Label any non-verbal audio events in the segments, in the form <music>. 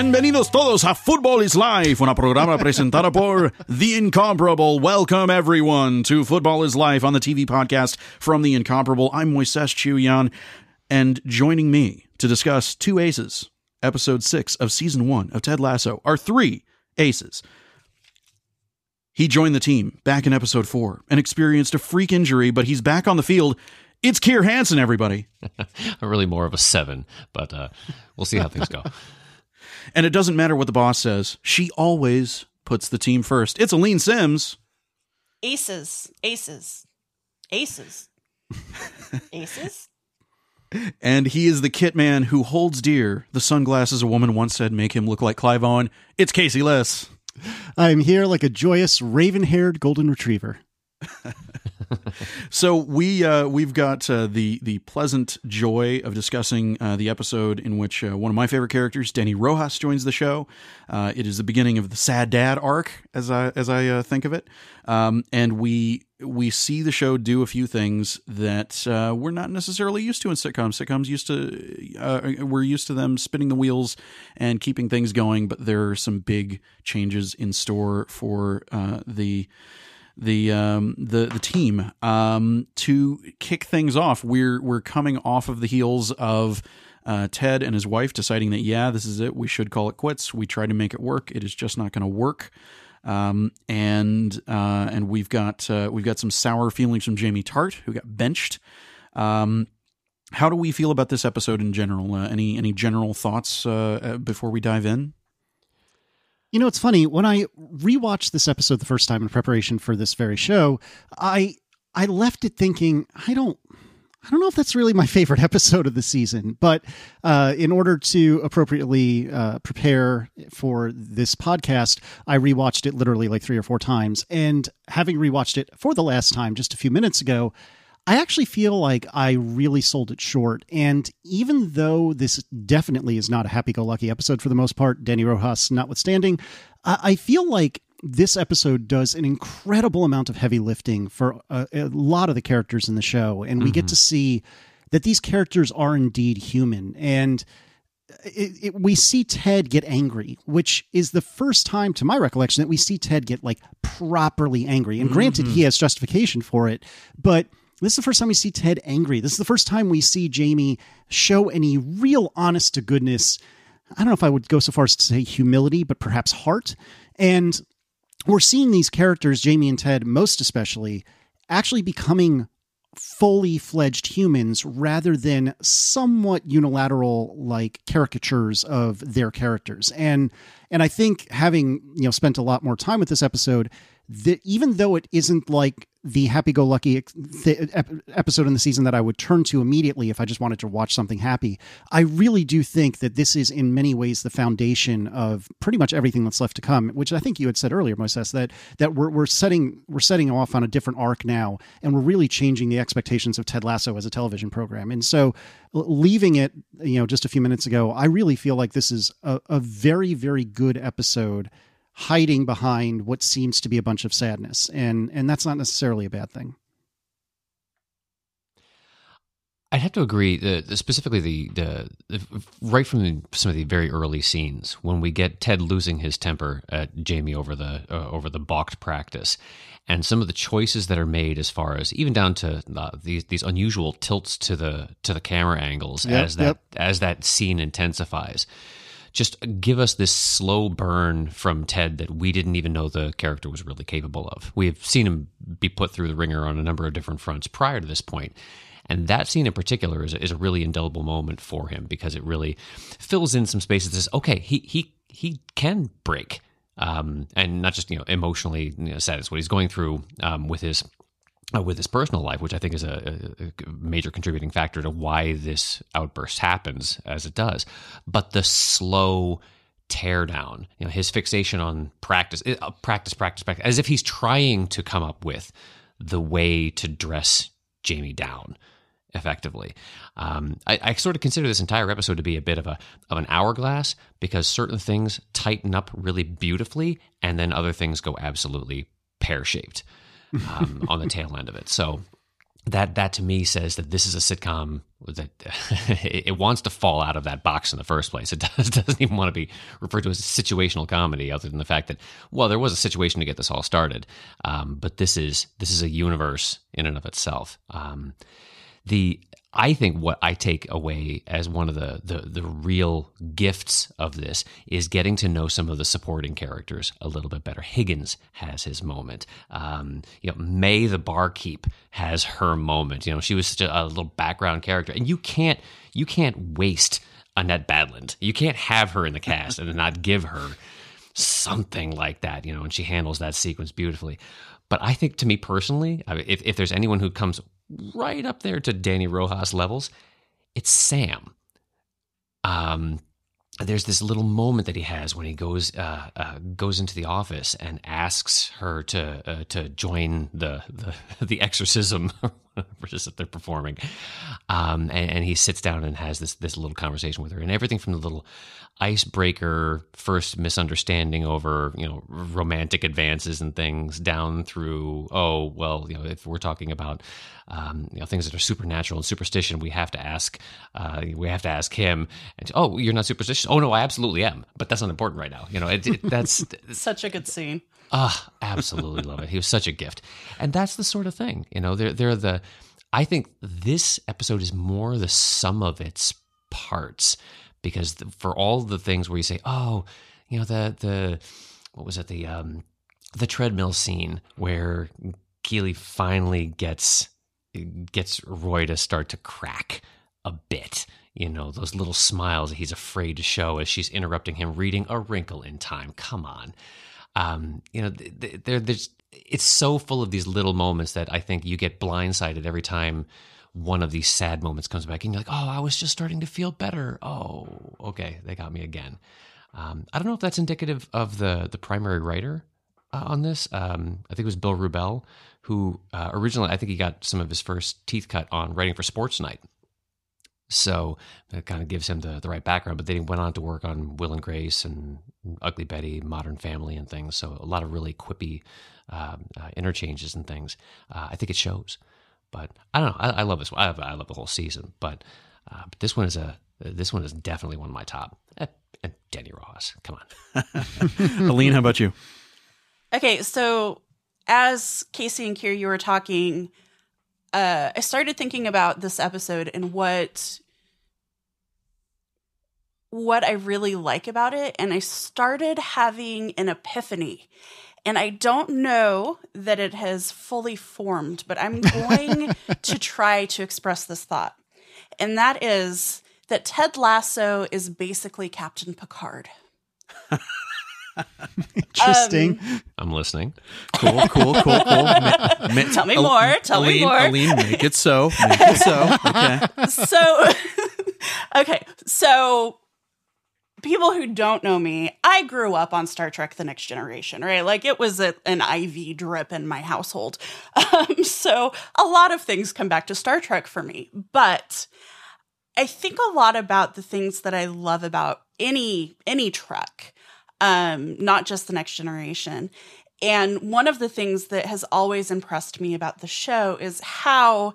Bienvenidos todos a Football is Life, una programa presentada por The Incomparable. Welcome everyone to Football is Life on the TV podcast from The Incomparable. I'm Moises Chiullan, and joining me to discuss two aces, episode six of season one of Ted Lasso, are three aces. He joined the team back in episode four and experienced a freak injury, but he's back on the field. It's Kier Hansen, everybody. <laughs> really more of a seven, but uh, we'll see how things go. <laughs> And it doesn't matter what the boss says, she always puts the team first. It's Aleen Simms. Aces, aces, aces, aces. <laughs> And he is the kit man who holds dear the sunglasses a woman once said make him look like Clive Owen. It's Casey Liss. I'm here like a joyous raven haired golden retriever. <laughs> <laughs> so we uh, we've got uh, the the pleasant joy of discussing uh, the episode in which uh, one of my favorite characters, Dani Rojas, joins the show. Uh, it is the beginning of the sad dad arc, as I as I uh, think of it, um, and we we see the show do a few things that we're not necessarily used to in sitcoms. Sitcoms used to we're used to them spinning the wheels and keeping things going, but there are some big changes in store for the the um, the the team um, to kick things off. We're we're coming off of the heels of uh, Ted and his wife deciding that yeah, this is it. We should call it quits. We tried to make it work. It is just not going to work. Um, and uh, and we've got uh, we've got some sour feelings from Jamie Tartt who got benched. Um, how do we feel about this episode in general? Uh, any any general thoughts uh, uh, before we dive in? You know, it's funny when I rewatched this episode the first time in preparation for this very show, I I left it thinking I don't I don't know if that's really my favorite <laughs> episode of the season, but uh, in order to appropriately uh, prepare for this podcast, I rewatched it literally like three or four times. And having rewatched it for the last time just a few minutes ago, I actually feel like I really sold it short. And even though this definitely is not a happy go lucky episode for the most part, Dani Rojas notwithstanding, I feel like this episode does an incredible amount of heavy lifting for a, a lot of the characters in the show. And we mm-hmm. get to see that these characters are indeed human. And it, it, we see Ted get angry, which is the first time, to my recollection, that we see Ted get like properly angry. And granted, mm-hmm. he has justification for it, but this is the first time we see Ted angry. This is the first time we see Jamie show any real honest to goodness. I don't know if I would go so far as to say humility, but perhaps heart. And we're seeing these characters, Jamie and Ted, most especially, actually becoming fully fledged humans rather than somewhat unilateral like caricatures of their characters. And and I think having, you know, spent a lot more time with this episode, that even though it isn't like the happy-go-lucky th- episode in the season that I would turn to immediately if I just wanted to watch something happy. I really do think that this is in many ways the foundation of pretty much everything that's left to come. Which I think you had said earlier, Moises, that that we're we're setting we're setting off on a different arc now, and we're really changing the expectations of Ted Lasso as a television program. And so, leaving it, you know, just a few minutes ago, I really feel like this is a, a very very good episode hiding behind what seems to be a bunch of sadness and and that's not necessarily a bad thing I'd have to agree. The, specifically, the, the, the right from the, some of the very early scenes when we get Ted losing his temper at Jamie over the uh, over the balked practice, and some of the choices that are made as far as even down to uh, these these unusual tilts to the to the camera angles yep, as that yep. as that scene intensifies just give us this slow burn from Ted that we didn't even know the character was really capable of. We have seen him be put through the wringer on a number of different fronts prior to this point. And that scene in particular is a, is a really indelible moment for him because it really fills in some spaces. Says, okay, he he he can break, um, and not just you know emotionally you know, sad. What he's going through um, with his uh, with his personal life, which I think is a, a, major contributing factor to why this outburst happens as it does. But the slow tear down, you know, his fixation on practice, uh, practice, practice, practice, as if he's trying to come up with the way to dress Jamie down effectively. Um, I, I, sort of consider this entire episode to be a bit of a of an hourglass because certain things tighten up really beautifully, and then other things go absolutely pear shaped um, on the tail end of it. So that that to me says that this is a sitcom that <laughs> it wants to fall out of that box in the first place. It <laughs> does, doesn't even want to be referred to as a situational comedy, other than the fact that well, there was a situation to get this all started, um, but this is this is a universe in and of itself. Um, the I think what I take away as one of the, the, the real gifts of this is getting to know some of the supporting characters a little bit better. Higgins has his moment. Um, you know, May the barkeep has her moment. You know, she was such a, a little background character, and you can't you can't waste Annette Badland. You can't have her in the cast and not give her something like that. You know, and she handles that sequence beautifully. But I think to me personally, if, if there's anyone who comes right up there to Dani Rojas levels, it's Sam. Um, there's this little moment that he has when he goes uh, uh, goes into the office and asks her to uh, to join the the, <laughs> the exorcism <laughs> that they're performing, um, and, and, he sits down and has this this little conversation with her, and everything from the little icebreaker first misunderstanding over you know romantic advances and things down through oh well you know if we're talking about um, you know things that are supernatural and superstition we have to ask uh, we have to ask him. And oh you're not superstitious? Oh no I absolutely am. But that's not important right now. You know it, it, that's <laughs> such a good scene ah absolutely love it he was such a gift and that's the sort of thing you know they're they're the I think this episode is more the sum of its parts because for all the things where you say, oh, you know, the the what was it the um the treadmill scene where Keeley finally gets gets Roy to start to crack a bit. You know, those little smiles that he's afraid to show as she's interrupting him reading A Wrinkle in Time. Come on. Um, you know, there, there's it's so full of these little moments that I think you get blindsided every time one of these sad moments comes back and you're like, oh, I was just starting to feel better. Oh, okay, they got me again. Um, I don't know if that's indicative of the the primary writer uh, on this. Um, I think it was Bill Wrubel, who uh, originally I think he got some of his first teeth cut on writing for Sports Night. So that kind of gives him the, the right background. But then he went on to work on Will and Grace and Ugly Betty, Modern Family, and things. So a lot of really quippy um, uh, interchanges and things. Uh, I think it shows. But I don't know. I, I love this. One. I, I love the whole season, but, uh, but this one is a this one is definitely one of my top. Eh, and Dani Rojas, come on. <laughs> Aleen, how about you? Okay, so as Casey and Kier, you were talking, uh, I started thinking about this episode and what what I really like about it, and I started having an epiphany. And I don't know that it has fully formed, but I'm going <laughs> to try to express this thought. And that is that Ted Lasso is basically Captain Picard. <laughs> <laughs> Interesting. Um, I'm listening. Cool, cool, cool, cool. <laughs> Ma- ma- tell me more. Tell Aleen, me more. Aleen, make it so. Make it so. <laughs> Okay. So, okay. So, people who don't know me, I grew up on Star Trek The Next Generation, right? Like it was a, an IV drip in my household. Um, so a lot of things come back to Star Trek for me. But I think a lot about the things that I love about any any Trek, um, not just The Next Generation. And one of the things that has always impressed me about the show is how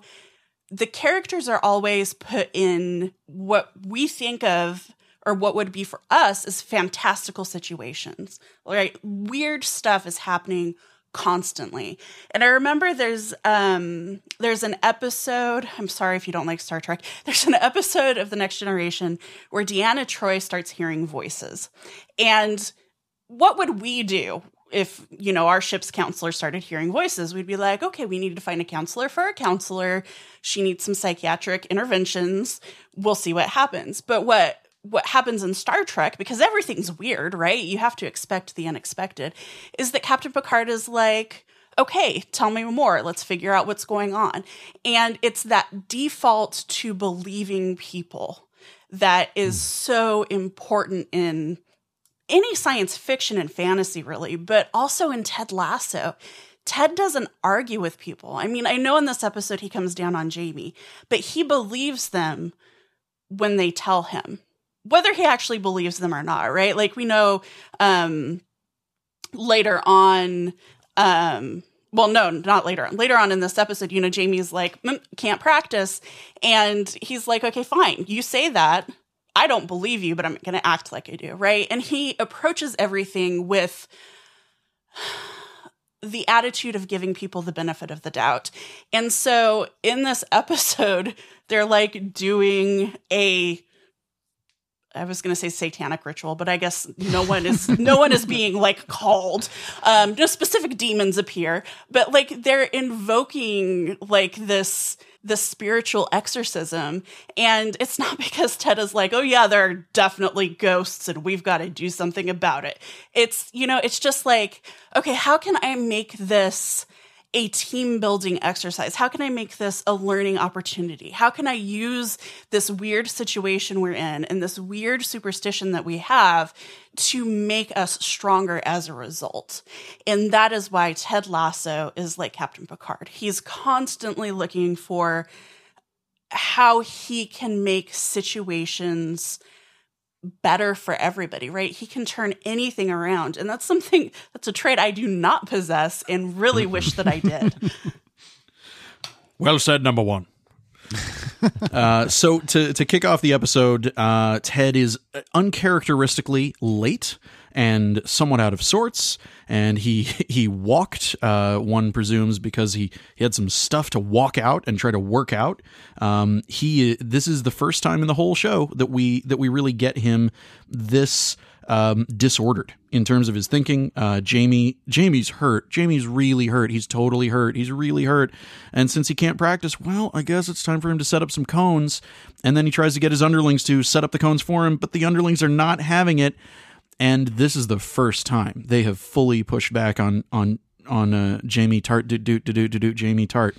the characters are always put in what we think of or what would be for us is fantastical situations. Right? Weird stuff is happening constantly. And I remember there's um there's an episode, I'm sorry if you don't like Star Trek. <laughs> There's an episode of The Next Generation where Deanna Troi starts hearing voices. And what would we do if you know our ship's counselor started hearing voices we'd be like okay we need to find a counselor for our counselor she needs some psychiatric interventions we'll see what happens but what what happens in Star Trek, because everything's weird, right? You have to expect the unexpected, is that Captain Picard is like, okay, tell me more. Let's figure out what's going on. And it's that default to believing people that is hmm. so important in any science fiction and fantasy, really, but also in Ted Lasso. Ted doesn't argue with people. I mean, I know in this episode he comes down on Jamie, but he believes them when they tell him whether he actually believes them or not, right? Like we know um later on um well, no, not later on. Later on in this episode, you know, Jamie's like, mm, can't practice. And he's like, okay, fine. You say that. I don't believe you, but I'm going to act like I do. Right. And he approaches everything with <sighs> the attitude of giving people the benefit of the doubt. And so in this <laughs> episode, they're like doing a I was going to say satanic ritual, but I guess no one is no one is being like called. Um, no specific demons appear, but like they're invoking like this this spiritual exorcism, and it's not <laughs> because Ted is like, oh yeah, there are definitely ghosts, and we've got to do something about it. It's you know, it's just like, okay, how can I make this a team building exercise? How can I make this a learning opportunity? How can I use this weird situation we're in and this weird superstition that we have to make us stronger as a result? And that is why Ted Lasso is like Captain Picard. He's constantly looking for how he can make situations better for everybody, right? He can turn anything around. And that's something that's a trait I do not possess and really wish that I did. <laughs> Well said, number one. <laughs> uh, so to to kick off the episode, uh, Ted is uncharacteristically late and somewhat out of sorts, and he <laughs> he walked. Uh, one presumes because he, he had some stuff to walk out and try to work out. Um, he this is the first time in the whole show that we that we really get him this um, disordered in terms of his thinking. Uh, Jamie, Jamie's hurt. Jamie's really hurt. He's totally hurt. He's really hurt. And since he can't practice, well, I guess it's time for him to set up some cones. And then he tries to get his underlings to set up the cones for him, but the underlings are not having it. And this is the first time they have fully pushed back on on on uh, Jamie Tartt do do do do do Jamie Tartt,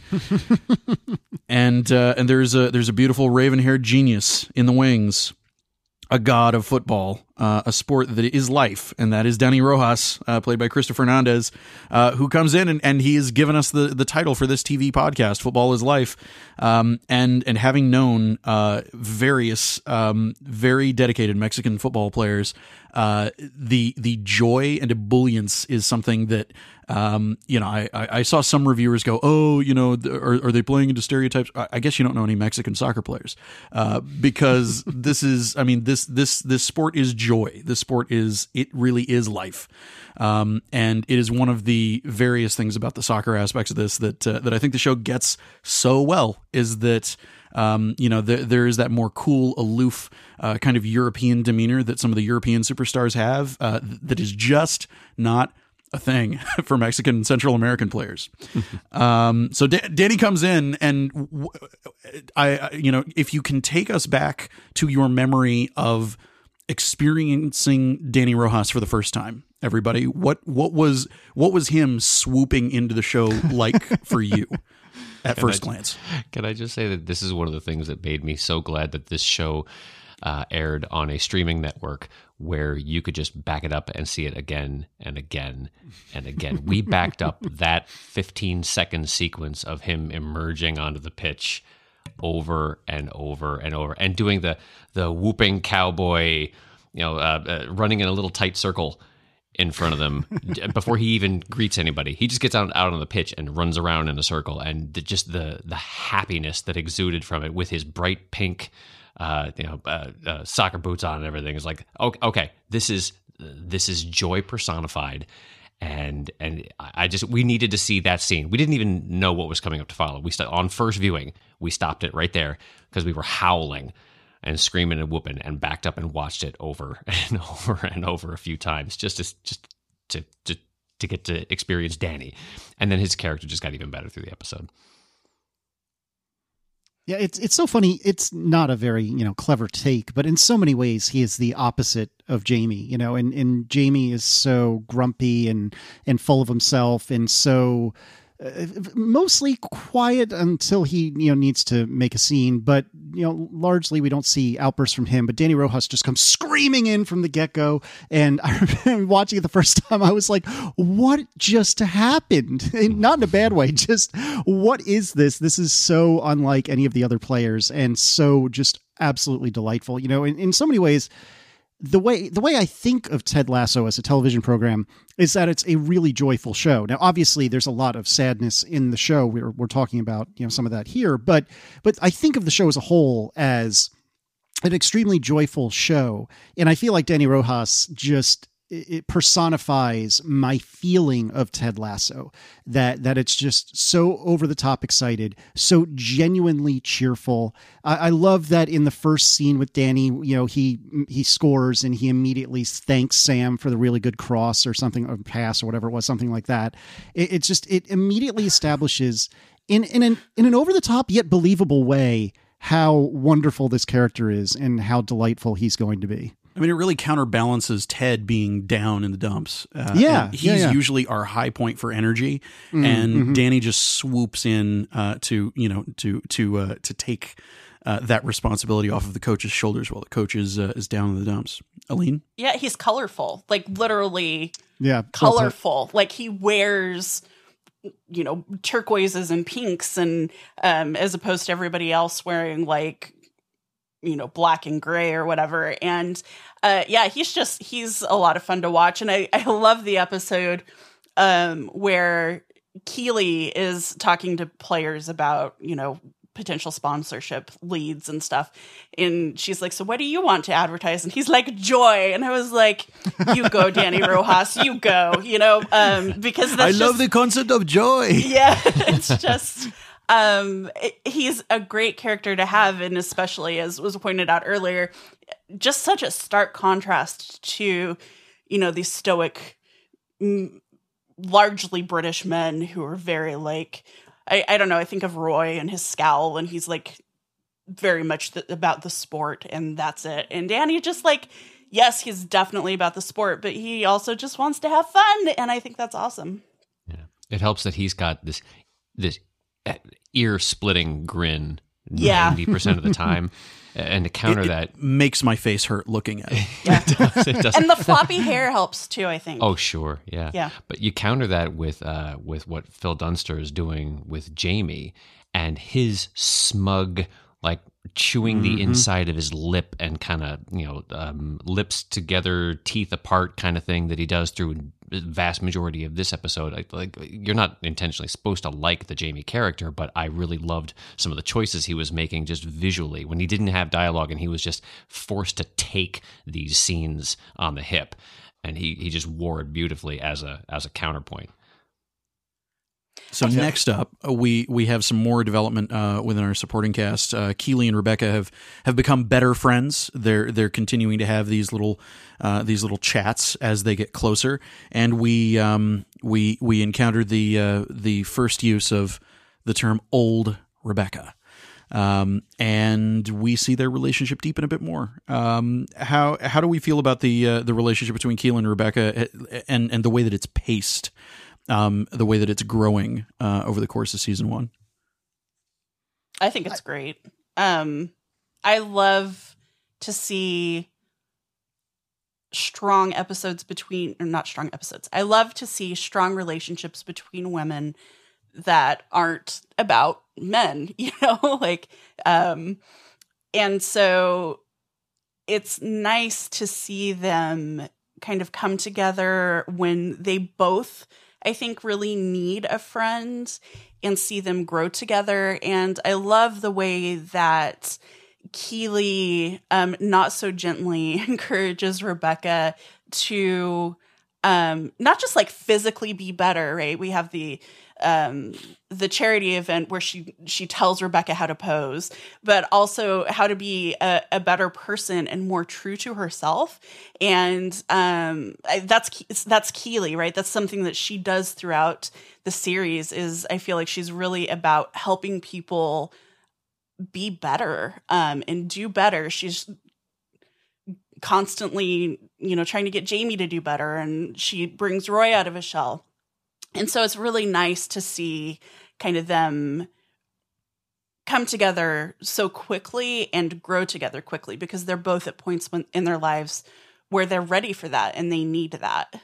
<laughs> and uh, and there's a there's a beautiful raven haired genius in the wings a god of football, uh, a sport that is life, and that is Dani Rojas, uh, played by Cristo Fernández, uh, who comes in and, and he has given us the, the title for this TV podcast, Football is Life. Um, and and having known uh, various um, very dedicated Mexican football players, uh, the the joy and ebullience is something that um, you know, I, I saw some reviewers go, oh, you know, are, are they playing into stereotypes? I guess you don't know any Mexican soccer players, uh, because <laughs> this is, I mean, this this this sport is joy. This sport is it really is life, um, and it is one of the various things about the soccer aspects of this that uh, that I think the show gets so well is that. Um, you know, there, there is that more cool, aloof, uh, kind of European demeanor that some of the European superstars have uh, that is just not a thing <laughs> for Mexican and Central American players. <laughs> um, so D- Dani comes in, and w- I, you know, if you can take us back to your memory of experiencing Dani Rojas for the first time, everybody, what what was what was him swooping into the show <laughs> like for you? At can first I, glance, can I just say that this is one of the things that made me so glad that this show uh, aired on a streaming network where you could just back it up and see it again and again and again. we backed up <laughs> that 15 second sequence of him emerging onto the pitch over and over and over and doing the the whooping cowboy, you know, uh, uh, running in a little tight circle in front of them <laughs> before he even greets anybody. He just gets out out on the pitch and runs around in a circle, and the, just the the happiness that exuded from it with his bright pink uh, you know, uh, uh, soccer boots on and everything. Is like, okay, okay, this is this is joy personified, and and I just we needed to see that scene. We didn't even know what was coming up to follow. We st- on first viewing, we stopped it right there because we were howling and screaming and whooping, and backed up and watched it over <laughs> and over and over a few times just to just to to to get to experience Dani, and then his character just got even better through the episode. Yeah, it's it's so funny. It's not a very you know clever take, but in so many ways he is the opposite of Jamie. You know, and and Jamie is so grumpy and and full of himself and so mostly quiet until he you know needs to make a scene but you know largely we don't see outbursts from him but dani rojas just comes screaming in from the get-go and <laughs> i remember watching it the first time i was like what just happened? <laughs> Not in a bad way just what is this? This is so unlike any of the other players and so just absolutely delightful you know in, in so many ways the way the way I think of Ted Lasso as a television program is that it's a really joyful show. Now, obviously, there's a lot of sadness in the show. We're we're talking about you know some of that here, but but I think of the show as a whole as an extremely joyful show, and I feel like Dani Rojas just it personifies my feeling of Ted Lasso that that it's just so over the top excited, so genuinely cheerful. I, I, love that in the first scene with Dani, you know, he he scores and he immediately thanks Sam for the really good cross or something or pass or whatever it was, something like that. It, it just it immediately establishes in in an in an over the top yet believable way how wonderful this character is and how delightful he's going to be. I mean, it really counterbalances Ted being down in the dumps. Uh, yeah, he's yeah, yeah. usually our high point for energy, Mm, and mhm. Dani just swoops in uh, to you know to to uh, to take uh, that responsibility off of the coach's shoulders while the coach is uh, is down in the dumps. Aleen, Yeah, he's colorful, like literally Yeah, well put. colorful. Like he wears, you know, turquoises and pinks, and um, as opposed to everybody else wearing like, you know, black and gray or whatever. And uh, yeah, he's just he's a lot of fun to watch, and I I love the episode um, where Keeley is talking to players about you know potential sponsorship leads and stuff and she's like so what do you want to advertise and he's like joy and i was like you go <laughs> dani rojas you go you know um because that's I love just- the concept of joy. yeah <laughs> it's just um it- he's a great character to have and especially as was pointed out earlier just such a stark contrast to you know these stoic mm, largely british men who are very like I, I don't know i think of roy and his scowl and he's like very much th- about the sport and that's it and dani just like yes he's definitely about the sport but he also just wants to have fun and i think that's awesome Yeah. It helps that he's got this this ear splitting grin Yeah. ninety percent of the time, <laughs> and to counter It- it that, makes my face hurt looking at it. yeah <laughs> it does, it does. and the floppy hair helps too i think Oh sure, yeah, Yeah. But you counter that with uh, with what Phil Dunster is doing with Jamie and his smug, like chewing the inside of his lip and kind of you know um, lips together, teeth apart kind of thing that he does through vast majority of this episode. Like, like you're not intentionally supposed to like the Jamie character, but I really loved some of the choices he was making just visually when he didn't have dialogue and he was just forced to take these scenes on the hip and he he just wore it beautifully as a as a counterpoint. So next up, uh, we we have some more development uh, within our supporting cast. Uh, Keeley and Rebecca have have become better friends. They're they're continuing to have these little uh, these little chats as they get closer, and we um, we we encountered the uh, the first use of the term "old Rebecca." Um, and we see their relationship deepen a bit more. Um, how how do we feel about the uh, the relationship between Keeley and Rebecca, uh, and and the way that it's paced? Um, the way that it's growing uh, over the course of season one. I think it's great. Um, I love to see strong episodes between, or not strong episodes. I love to see strong relationships between women that aren't about men, <laughs> you know, <laughs> like, um, and so it's nice to see them kind of come together when they both I think really need a friend and see them grow together. And I love the way that Keeley um, not so gently <laughs> encourages Rebecca to um, not just like physically be better, right? We have the um the charity event where she she tells Rebecca how to pose, but also how to be a, a better person and more true to herself. And um that's that's Keeley, right? That's something that she does throughout the series. Is I feel like she's really about helping people be better um and do better. She's constantly you know trying to get Jamie to do better, and she brings Roy out of his shell and so it's really nice to see kind of them come together so quickly and grow together quickly because they're both at points when, in their lives where they're ready for that and they need that.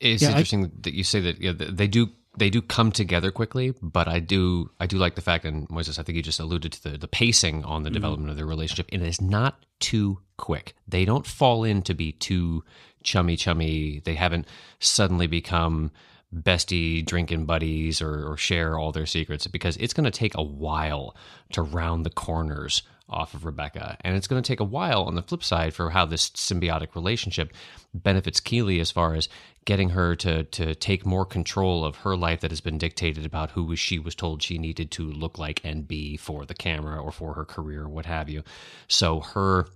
It's Yeah, I- interesting that you say that yeah, th- they do they do come together quickly, but I do I do like the fact, and Moises, I think you just alluded to the the pacing on the mm-hmm. development of their relationship, and it is not too quick. They don't fall in to be too chummy chummy. They haven't suddenly become bestie drinking buddies or, or share all their secrets because it's going to take a while to round the corners off of Rebecca. And it's going to take a while on the flip side for how this symbiotic relationship benefits Keeley as far as getting her to to take more control of her life that has been dictated about who she was told she needed to look like and be for the camera or for her career or what have you. So her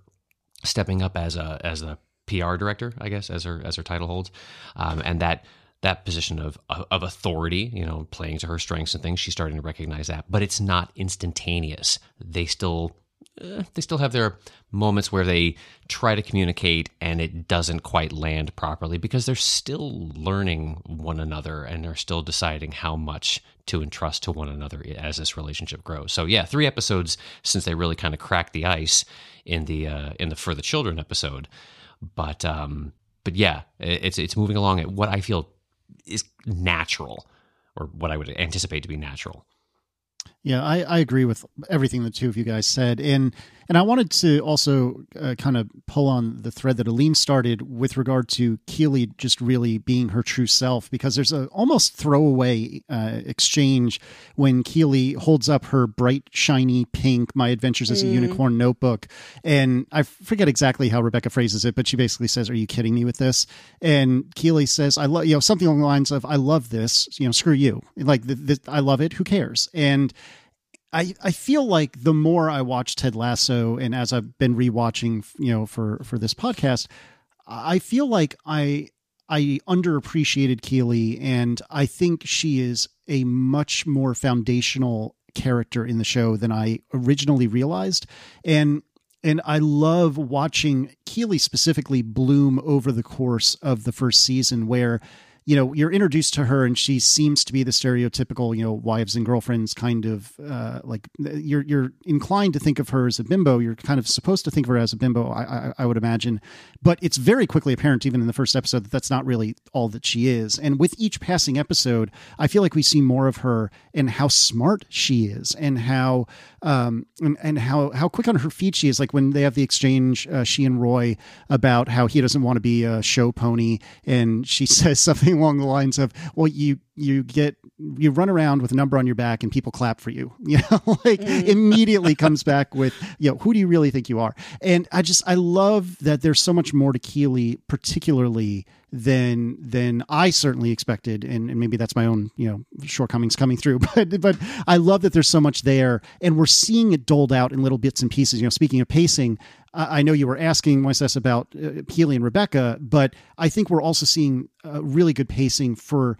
stepping up as a as a PR director, I guess, as her as her title holds, um, and that that position of of authority, you know, playing to her strengths and things. She's starting to recognize that, but it's not instantaneous. They still uh, they still have their moments where they try to communicate and it doesn't quite land properly because they're still learning one another and they're still deciding how much to entrust to one another as this relationship grows. So yeah, three episodes since they really kind of cracked the ice in the uh, in the for the children episode, but um, but yeah, it's it's moving along at what I feel is natural or what I would anticipate to be natural. Yeah, I, I agree with everything the two of you guys said, and and I wanted to also uh, kind of pull on the thread that Aleen started with regard to Keeley just really being her true self, because there's a almost throwaway uh, exchange when Keeley holds up her bright, shiny pink "My Adventures as a mm. Unicorn" notebook, and I forget exactly how Rebecca phrases it, but she basically says, "Are you kidding me with this?" And Keeley says, "I love you know something along the lines of I love this, you know, screw you, like the, the, I love it, who cares?" And I, I feel like the more I watch Ted Lasso and as I've been rewatching, you know, for for this podcast, I feel like I I underappreciated Keeley and I think she is a much more foundational character in the show than I originally realized. And and I love watching Keeley specifically bloom over the course of the first season where you know you're introduced to her and she seems to be the stereotypical you know wives and girlfriends kind of uh, like you're you're inclined to think of her as a bimbo. You're kind of supposed to think of her as a bimbo I, I, I would imagine. But it's very quickly apparent even in the first episode that that's not really all that she is. And with each passing episode I feel like we see more of her and how smart she is and how um and, and how how quick on her feet she is. Like when they have the exchange uh, she and Roy about how he doesn't want to be a show pony and she <laughs> says something along the lines of, "Well, you you get you run around with a number on your back and people clap for you." <laughs> You know, like mm. immediately <laughs> comes back with, "You know, who do you really think you are?" And I just I love that there's so much more to Keeley, particularly than than I certainly expected, and, and maybe that's my own you know shortcomings coming through. <laughs> But but I love that there's so much there, and we're seeing it doled out in little bits and pieces. You know, speaking of pacing, I know you were asking Moises about uh, Keeley and Rebecca, but I think we're also seeing uh, really good pacing for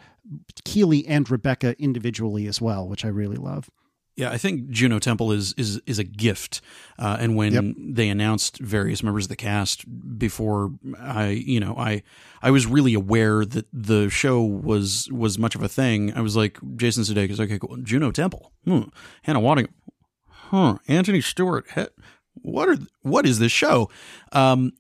Keeley and Rebecca individually as well, which I really love. Yeah, I think Juno Temple is is is a gift. Uh, and when yep. they announced various members of the cast before I, you know, I I was really aware that the show was was much of a thing. I was like, Jason Sudeikis, okay, cool. Juno Temple, hmm. Hannah Waddingham, huh? Anthony Stewart, what are what is this show? Um,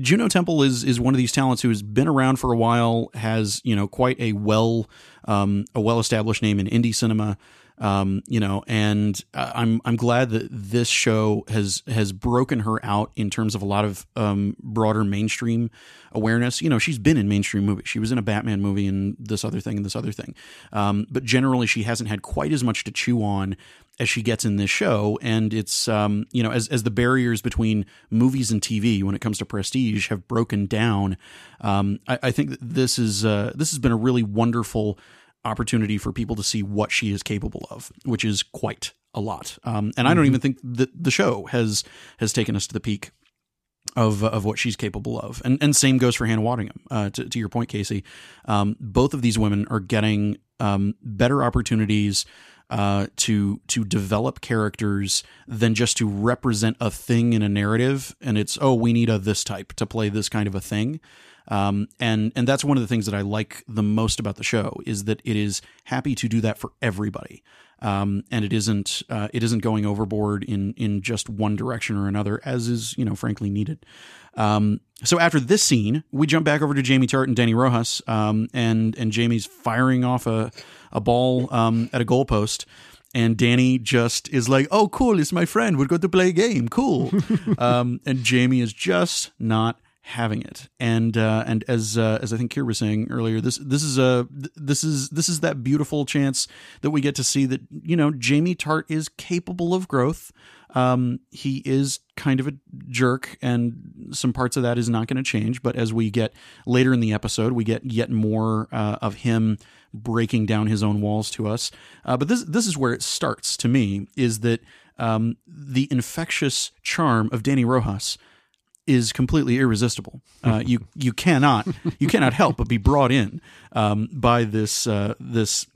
Juno Temple is is one of these talents who has been around for a while, has you know quite a well um, a well established name in indie cinema. Um, you know, and I'm I'm glad that this show has has broken her out in terms of a lot of um, broader mainstream awareness. You know, she's been in mainstream movies. She was in a Batman movie and this other thing and this other thing. Um, but generally, she hasn't had quite as much to chew on as she gets in this show. And it's um, you know, as as the barriers between movies and TV when it comes to prestige have broken down, um, I, I, think that this is uh, this has been a really wonderful opportunity for people to see what she is capable of, which is quite a lot. Um, and I don't mm-hmm. even think that the show has has taken us to the peak of of what she's capable of. And and same goes for Hannah Waddingham. Uh, to, to your point, Casey, um, both of these women are getting um, better opportunities. Uh, to to develop characters than just to represent a thing in a narrative, and it's oh we need a this type to play this kind of a thing. Um, and and that's one of the things that I like the most about the show is that it is happy to do that for everybody, um, and it isn't uh, it isn't going overboard in in just one direction or another, as is you know frankly needed. Um, so after this scene, we jump back over to Jamie Tartt and Dani Rojas, um, and and Jamie's firing off a a ball um, at a goalpost. And Dani just is like, "Oh, cool! It's my friend. We're going to play a game. Cool." <laughs> um, and Jamie is just not having it. And uh, and as uh, as I think Kier was saying earlier, this this is a this is this is that beautiful chance that we get to see that you know Jamie Tartt is capable of growth. Um, he is kind of a jerk, and some parts of that is not going to change. But as we get later in the episode, we get yet more uh, of him breaking down his own walls to us. Uh, but this this is where it starts to me is that um, the infectious charm of Dani Rojas is completely irresistible. Uh, you you cannot you cannot help but be brought in um, by this uh, this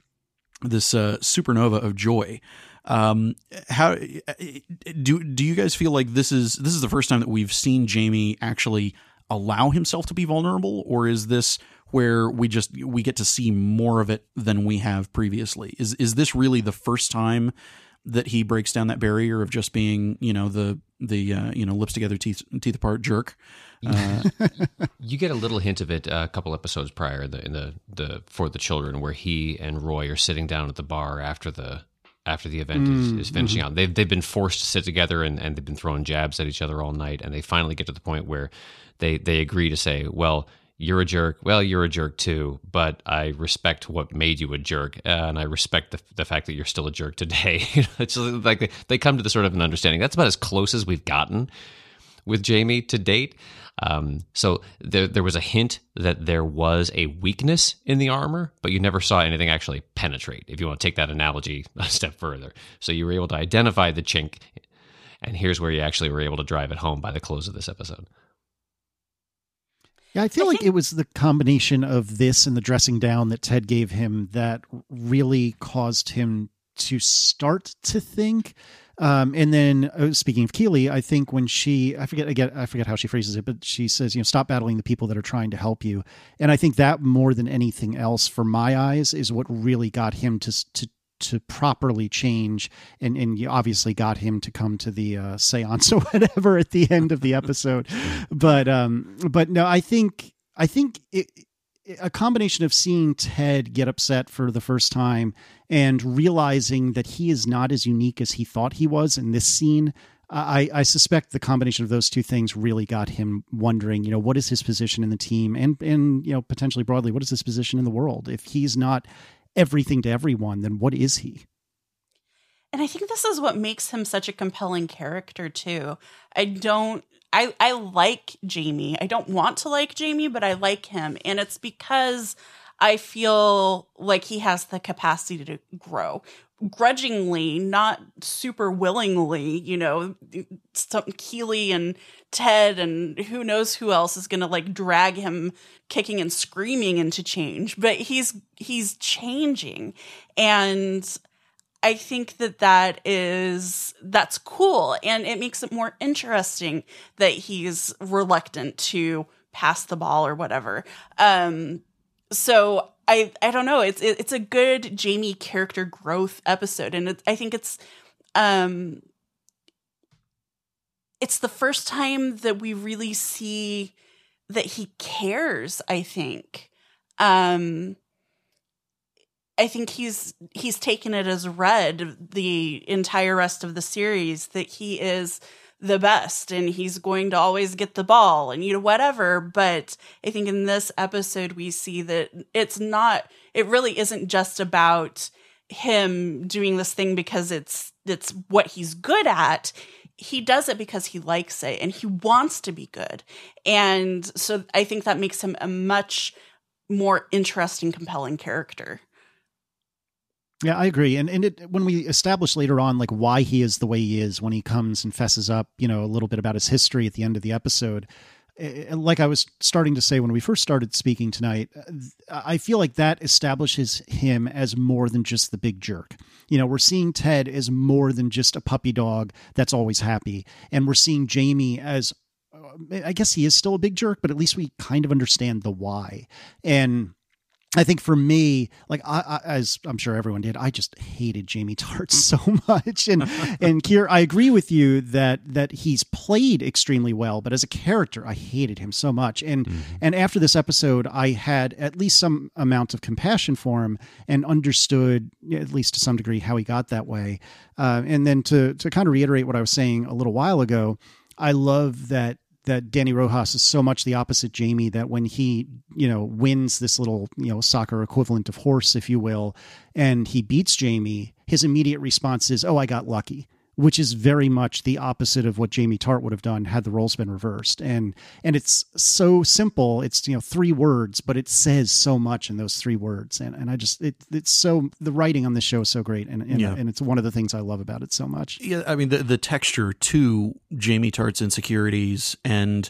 this uh, supernova of joy. Um, how do do you guys feel like this is this is the first time that we've seen Jamie actually allow himself to be vulnerable, or is this where we just we get to see more of it than we have previously? Is is this really the first time that he breaks down that barrier of just being you know the the uh, you know lips together teeth teeth apart jerk? Uh, <laughs> you get a little hint of it a couple episodes prior the, in the the for the children where he and Roy are sitting down at the bar after the after the event mm, is, is, finishing mm-hmm. out. They've they've been forced to sit together and, and they've been throwing jabs at each other all night, and they finally get to the point where they they agree to say, well. You're a jerk. Well, you're a jerk too, but I respect what made you a jerk, and I respect the, the fact that you're still a jerk today. <laughs> it's like they, they come to the sort of an understanding. That's about as close as we've gotten with Jamie to date. Um, so there, there was a hint that there was a weakness in the armor, but you never saw anything actually penetrate. If you want to take that analogy <laughs> a step further, so you were able to identify the chink, and here's where you actually were able to drive it home by the close of this episode. Yeah, I feel I like think- it was the combination of this and the dressing down that Ted gave him that really caused him to start to think um, and then uh, speaking of Keeley, I think when she, I forget again, I forget how she phrases it, but she says, you know, stop battling the people that are trying to help you. And I think that more than anything else, for my eyes, is what really got him to to to properly change and and you obviously got him to come to the uh, seance <laughs> or whatever at the end of the episode <laughs> but um but no i think i think it, a combination of seeing Ted get upset for the first time and realizing that he is not as unique as he thought he was in this scene. I, I suspect the combination of those two things really got him wondering, you know, what is his position in the team and, and, you know, potentially broadly, what is his position in the world? If he's not everything to everyone, then what is he? And I think this is what makes him such a compelling character, too. I don't I I like Jamie. I don't want to like Jamie, but I like him, and it's because I feel like he has the capacity to grow. Grudgingly, not super willingly, you know, some Keeley and Ted and who knows who else is going to like drag him kicking and screaming into change, but he's he's changing. And I think that that is that's cool. And it makes it more interesting that he's reluctant to pass the ball or whatever. Um so I I don't know it's it's a good Jamie character growth episode and it, I think it's um it's the first time that we really see that he cares, I think. Um I think he's he's taken it as read the entire rest of the series that he is the best and he's going to always get the ball and you know whatever. But i think in this episode we see that it's not it really isn't just about him doing this thing because it's it's what he's good at. He does it because he likes it and he wants to be good. And so i think that makes him a much more interesting compelling character yeah, I agree. And and it, when we establish later on like why he is the way he is when he comes and fesses up, you know, a little bit about his history at the end of the episode, eh, eh, like I was starting to say when we first started speaking tonight, I feel like that establishes him as more than just the big jerk. You know, we're seeing Ted as more than just a puppy dog that's always happy, and we're seeing Jamie as I guess he is still a big jerk, but at least we kind of understand the why. And I think for me, like I, I, as I'm sure everyone did, I just hated Jamie <laughs> Tartt so much. And <laughs> and Kier, I agree with you that that he's played extremely well, but as a character, I hated him so much. And mm-hmm. and after this episode, I had at least some amount of compassion for him and understood, at least to some degree, how he got that way. Uh, and then to to kind of reiterate what I was saying a little while ago, I love that that Dani Rojas is so much the opposite Jamie that when he, you know, wins this little, you know, soccer equivalent of horse, if you will, and he beats Jamie, his immediate response is, "Oh, I got lucky." Which is very much the opposite of what Jamie Tartt would have done had the roles been reversed. And and it's so simple. It's you know three words, but it says so much in those three words. And and I just it it's so the writing on this show is so great, and and, yeah. and it's one of the things I love about it so much. Yeah, I mean the the texture to Jamie Tartt's insecurities and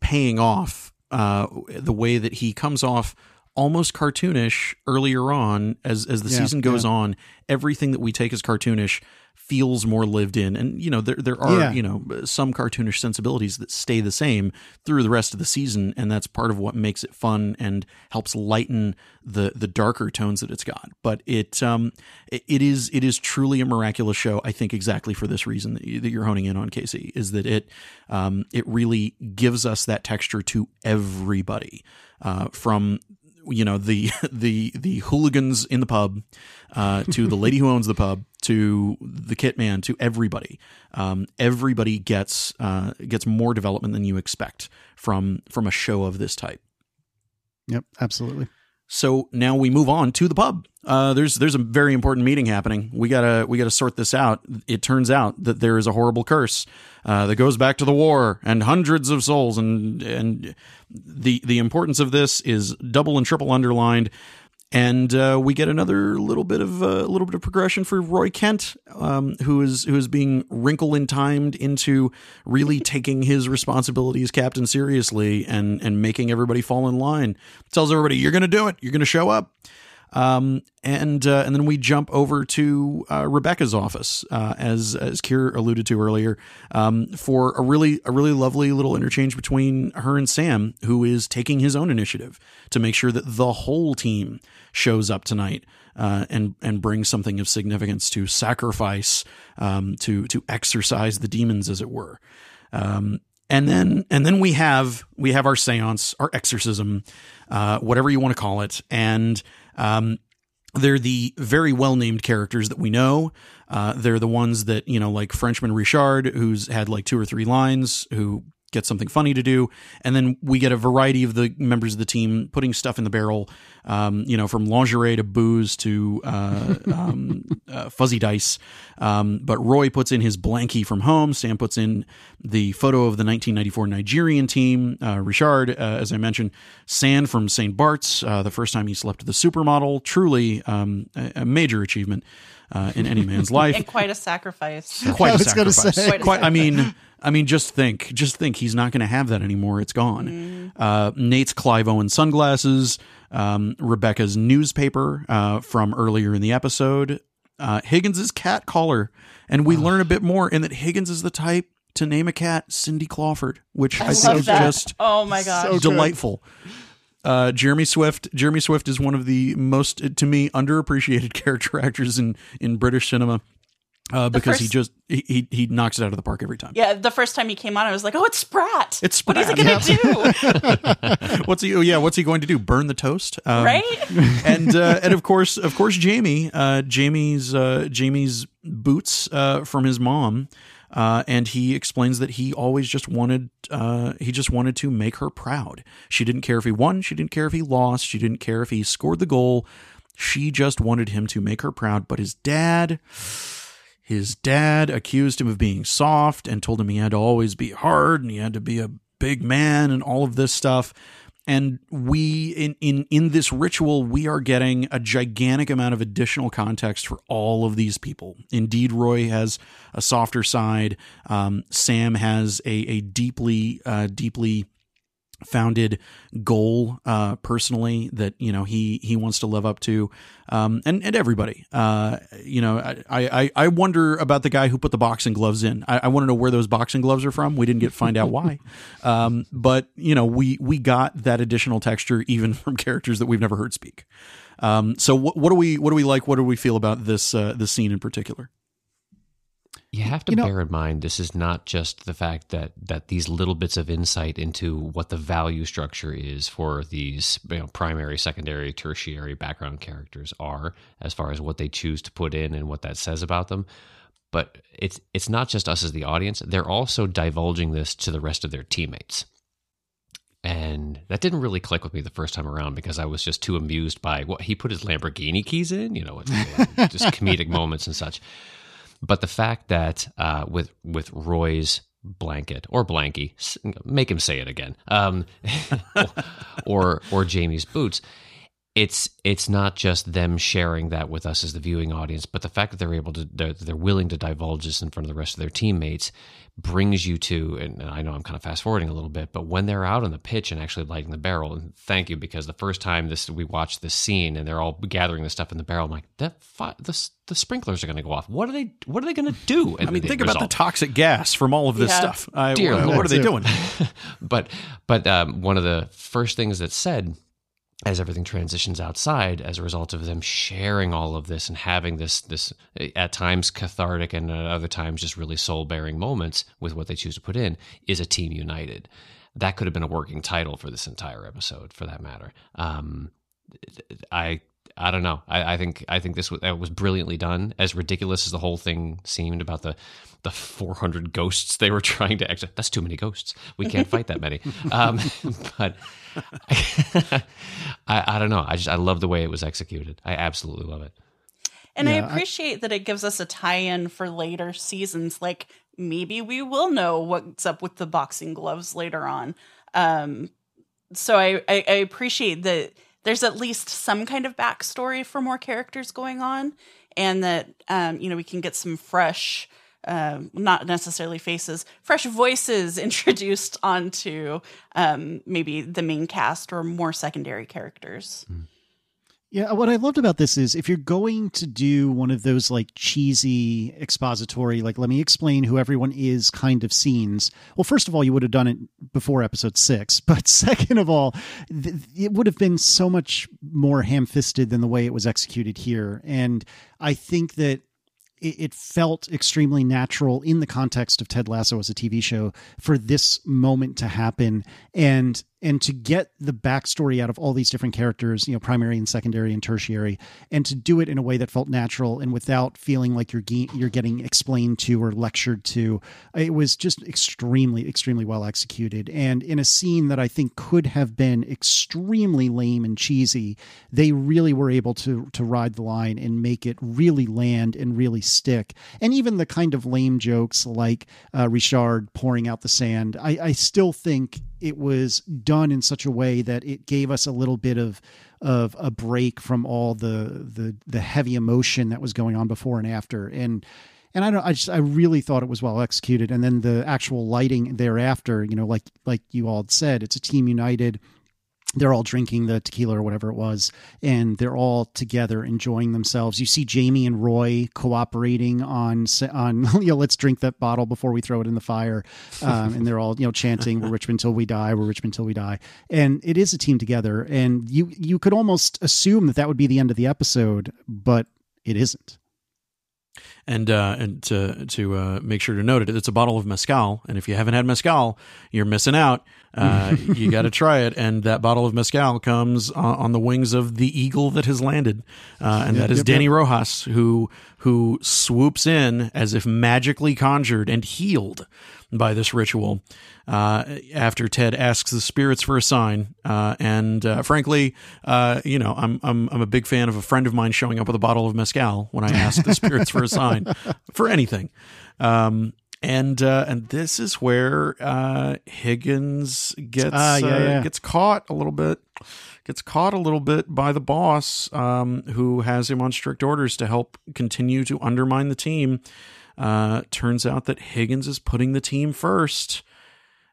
paying off uh, the way that he comes off almost cartoonish earlier on as as the yeah, season goes yeah. on everything that we take as cartoonish feels more lived in and you know there there are yeah. you know some cartoonish sensibilities that stay the same through the rest of the season and that's part of what makes it fun and helps lighten the the darker tones that it's got but it um it, it is it is truly a miraculous show i think exactly for this reason that, you, that you're honing in on Casey is that it um it really gives us that texture to everybody uh from you know the the the hooligans in the pub uh, to the lady who owns the pub to the kit man to everybody. Um, everybody gets uh, gets more development than you expect from from a show of this type. Yep absolutely so now we move on to the pub. Uh, there's there's a very important meeting happening. We gotta we gotta sort this out. It turns out that there is a horrible curse uh, that goes back to the war and hundreds of souls, and and the the importance of this is double and triple underlined and uh, we get another little bit of a uh, little bit of progression for Roy Kent, um, who is who is being wrinkle in timed into really <laughs> taking his responsibilities, captain seriously and and making everybody fall in line. Tells everybody, "You're going to do it. You're going to show up." Um, and uh, and then we jump over to uh, Rebecca's office, uh, as as Kier alluded to earlier, um, for a really a really lovely little interchange between her and Sam, who is taking his own initiative to make sure that the whole team shows up tonight. Uh, and and brings something of significance to sacrifice, um, to to exercise the demons, as it were. Um, and then and then we have we have our séance, our exorcism, uh, whatever you want to call it, and um, they're the very well named characters that we know. Uh, they're the ones that, you know, like Frenchman Richard, who's had like two or three lines, who get something funny to do. And then we get a variety of the members of the team putting stuff in the barrel, um, you know, from lingerie to booze to uh, <laughs> um, uh, fuzzy dice. Um, but Roy puts in his blankie from home. Sam puts in the photo of the 1994 Nigerian team. Uh, Richard, uh, as I mentioned, San from St. Bart's, uh, the first time he slept with a supermodel. Truly um, a, a major achievement. Uh, in any <laughs> man's life. And quite a sacrifice. Quite a <laughs> sacrifice. Quite, quite I mean, I mean, just think, just think, he's not going to have that anymore. It's gone. Mm. Uh, Nate's Clive Owen sunglasses, um, Rebecca's newspaper uh, from earlier in the episode, uh, Higgins's cat collar, and we oh. learn a bit more in that Higgins is the type to name a cat Cindy Clawford, which I, I think is just oh my god, so delightful. Uh, Jeremy Swift. Jeremy Swift is one of the most, to me, underappreciated <laughs> character actors in in British cinema uh, because first, he just he, he knocks it out of the park every time. Yeah, the first time he came on, I was like, "Oh, it's Sprat! It's Sprat. What is he going to do? <laughs> <laughs> what's he? Oh, yeah, what's he going to do? Burn the toast, um, right? and uh, and of course, of course, Jamie, uh, Jamie's uh, Jamie's boots uh, from his mom, uh, and he explains that he always just wanted uh, he just wanted to make her proud. She didn't care if he won, she didn't care if he lost, she didn't care if he scored the goal. She just wanted him to make her proud. But his dad his dad accused him of being soft and told him he had to always be hard and he had to be a big man and all of this stuff. And we in in in this ritual, we are getting a gigantic amount of additional context for all of these people. Indeed, Roy has a softer side. Um, Sam has a a deeply uh, deeply founded goal uh, personally that you know he he wants to live up to um, and and everybody. Uh, you know I, I I wonder about the guy who put the boxing gloves in. I, I want to know where those boxing gloves are from. We didn't get find out why. <laughs> Um, but you know we we got that additional texture even <laughs> from characters that we've never heard speak. Um, so what, what do we what do we like? What do we feel about this uh, this scene in particular you have to You know- bear in mind this is not just the fact that that these little bits of insight into what the value structure is for these you know, primary, secondary, tertiary background characters are, as far as what they choose to put in and what that says about them. But it's it's not just us as the audience; they're also divulging this to the rest of their teammates. And that didn't really click with me the first time around because I was just too amused by what he put his Lamborghini keys in, you know, <laughs> just comedic moments and such. But the fact that uh, with with Roy's blanket or blankie, make him say it again, um, <laughs> or or Jamie's boots, it's it's not just them sharing that with us as the viewing audience, but the fact that they're able to they're, they're willing to divulge this in front of the rest of their teammates brings you to and I know I'm kind of fast forwarding a little bit, but when they're out on the pitch and actually lighting the barrel, and thank you because the first time this we watched this scene and they're all gathering the stuff in the barrel, I'm like that fi- the the sprinklers are going to go off. What are they What are they going to do? <laughs> I mean think about the toxic gas from all of this Yeah. stuff I, Dear what, Lord. what are they Too. doing <laughs> but but um, one of the first things that's said as everything transitions outside as a result of them sharing all of this and having this this at times cathartic and at other times just really soul bearing moments with what they choose to put in is a team united. That could have been a working title for this entire episode for that matter. Um, i I don't know. I, I think I think this was, that was brilliantly done. As ridiculous as the whole thing seemed about the the 400 ghosts they were <laughs> trying to exit. That's too many ghosts. We can't fight that many. <laughs> Um, <laughs> but I, I don't know. I just I love the way it was executed. I absolutely love it. And Yeah, I I- appreciate that it gives us a tie-in for later seasons. Like maybe we will know what's up with the boxing gloves later on. Um, so I, I, I appreciate that there's at least some kind of backstory for more characters going on, and that um, you know we can get some fresh, um, not necessarily faces, fresh voices <laughs> introduced onto um, maybe the main cast or more secondary characters. Yeah, what I loved about this is if you're going to do one of those like cheesy expository, like let me explain who everyone is kind of scenes. Well, first of all, you would have done it before episode six, <laughs> but second of all, th- it would have been so much more ham-fisted than the way it was executed here. And I think that it felt extremely natural in the context of Ted Lasso as a TV show for this moment to happen and and to get the backstory out of all these different characters, you know, primary and secondary and tertiary, and to do it in a way that felt natural and without feeling like you're ge- you're getting explained to or lectured to. It was just extremely, extremely well executed, and in a scene that I think could have been extremely lame and cheesy, they really were able to to ride the line and make it really land and really stick. And even the kind of lame jokes like uh, Richard pouring out the sand, I, I still think it was done in such a way that it gave us a little bit of of a break from all the the the heavy emotion that was going on before and after. And and I don't I just I really thought it was well executed. And then the actual lighting thereafter you know like like you all said it's a team united they're all drinking the tequila or whatever it was and they're all together enjoying themselves. You see jamie and roy cooperating on on <laughs> you know let's drink that bottle before we throw it in the fire um, and they're all you know chanting we're richmond till we die we're richmond till we die. And it is a team together and you you could almost assume that that would be the end of the episode but it isn't. And uh, and to to uh, make sure to note it, it's a bottle of mezcal, and if you haven't had mezcal, you're missing out. Uh, you got to <laughs> try it, and that bottle of mezcal comes on, on the wings of the eagle that has landed, uh, and Yep, that is yep, Dani yep. Rojas, who who swoops in as if magically conjured and healed by this ritual. Uh, after Ted asks the spirits for a sign, uh, and uh, frankly, uh, you know, I'm I'm I'm a big fan of a friend of mine showing up with a bottle of mezcal when I ask the spirits for a sign <laughs> for anything. Um, and uh, and this is where uh, Higgins gets Ah, yeah, uh, yeah. gets caught a little bit. Gets caught a little bit by the boss, um, who has him on strict orders to help continue to undermine the team. Uh, turns out that Higgins is putting the team first.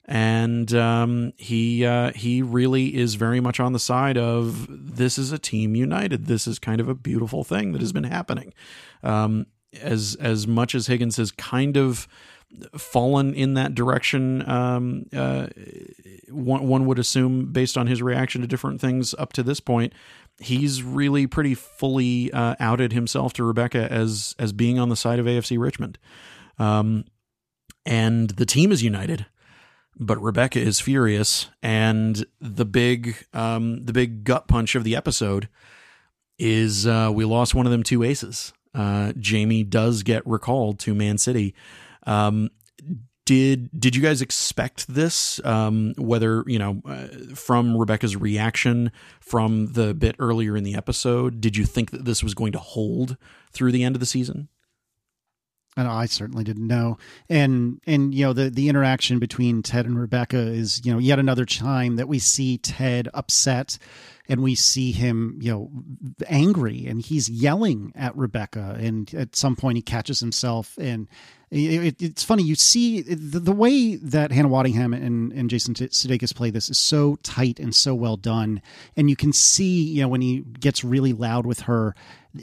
and um, he uh, he really is very much on the side of this is a team united. This is kind of a beautiful thing that has been happening. Um, as as much as Higgins has kind of fallen in that direction, um, uh, one one would assume based on his reaction to different things up to this point, he's really pretty fully uh, outed himself to Rebecca as as being on the side of AFC Richmond. Um, and the team is united but Rebecca is furious, and the big um, the big gut punch of the episode is uh, we lost one of them two aces. Uh, Jamie does get recalled to Man City. Um, did did you guys expect this? Um, whether you know uh, from Rebecca's reaction from the bit earlier in the episode, did you think that this was going to hold through the end of the season? And I certainly didn't know. And and you know the the interaction between Ted and Rebecca is you know yet another time that we see Ted upset and we see him you know angry and he's yelling at Rebecca and at some point he catches himself and it, it's funny you see the, the, way that Hannah Waddingham and, and Jason Sudeikis play this is so tight and so well done. And you can see you know when he gets really loud with her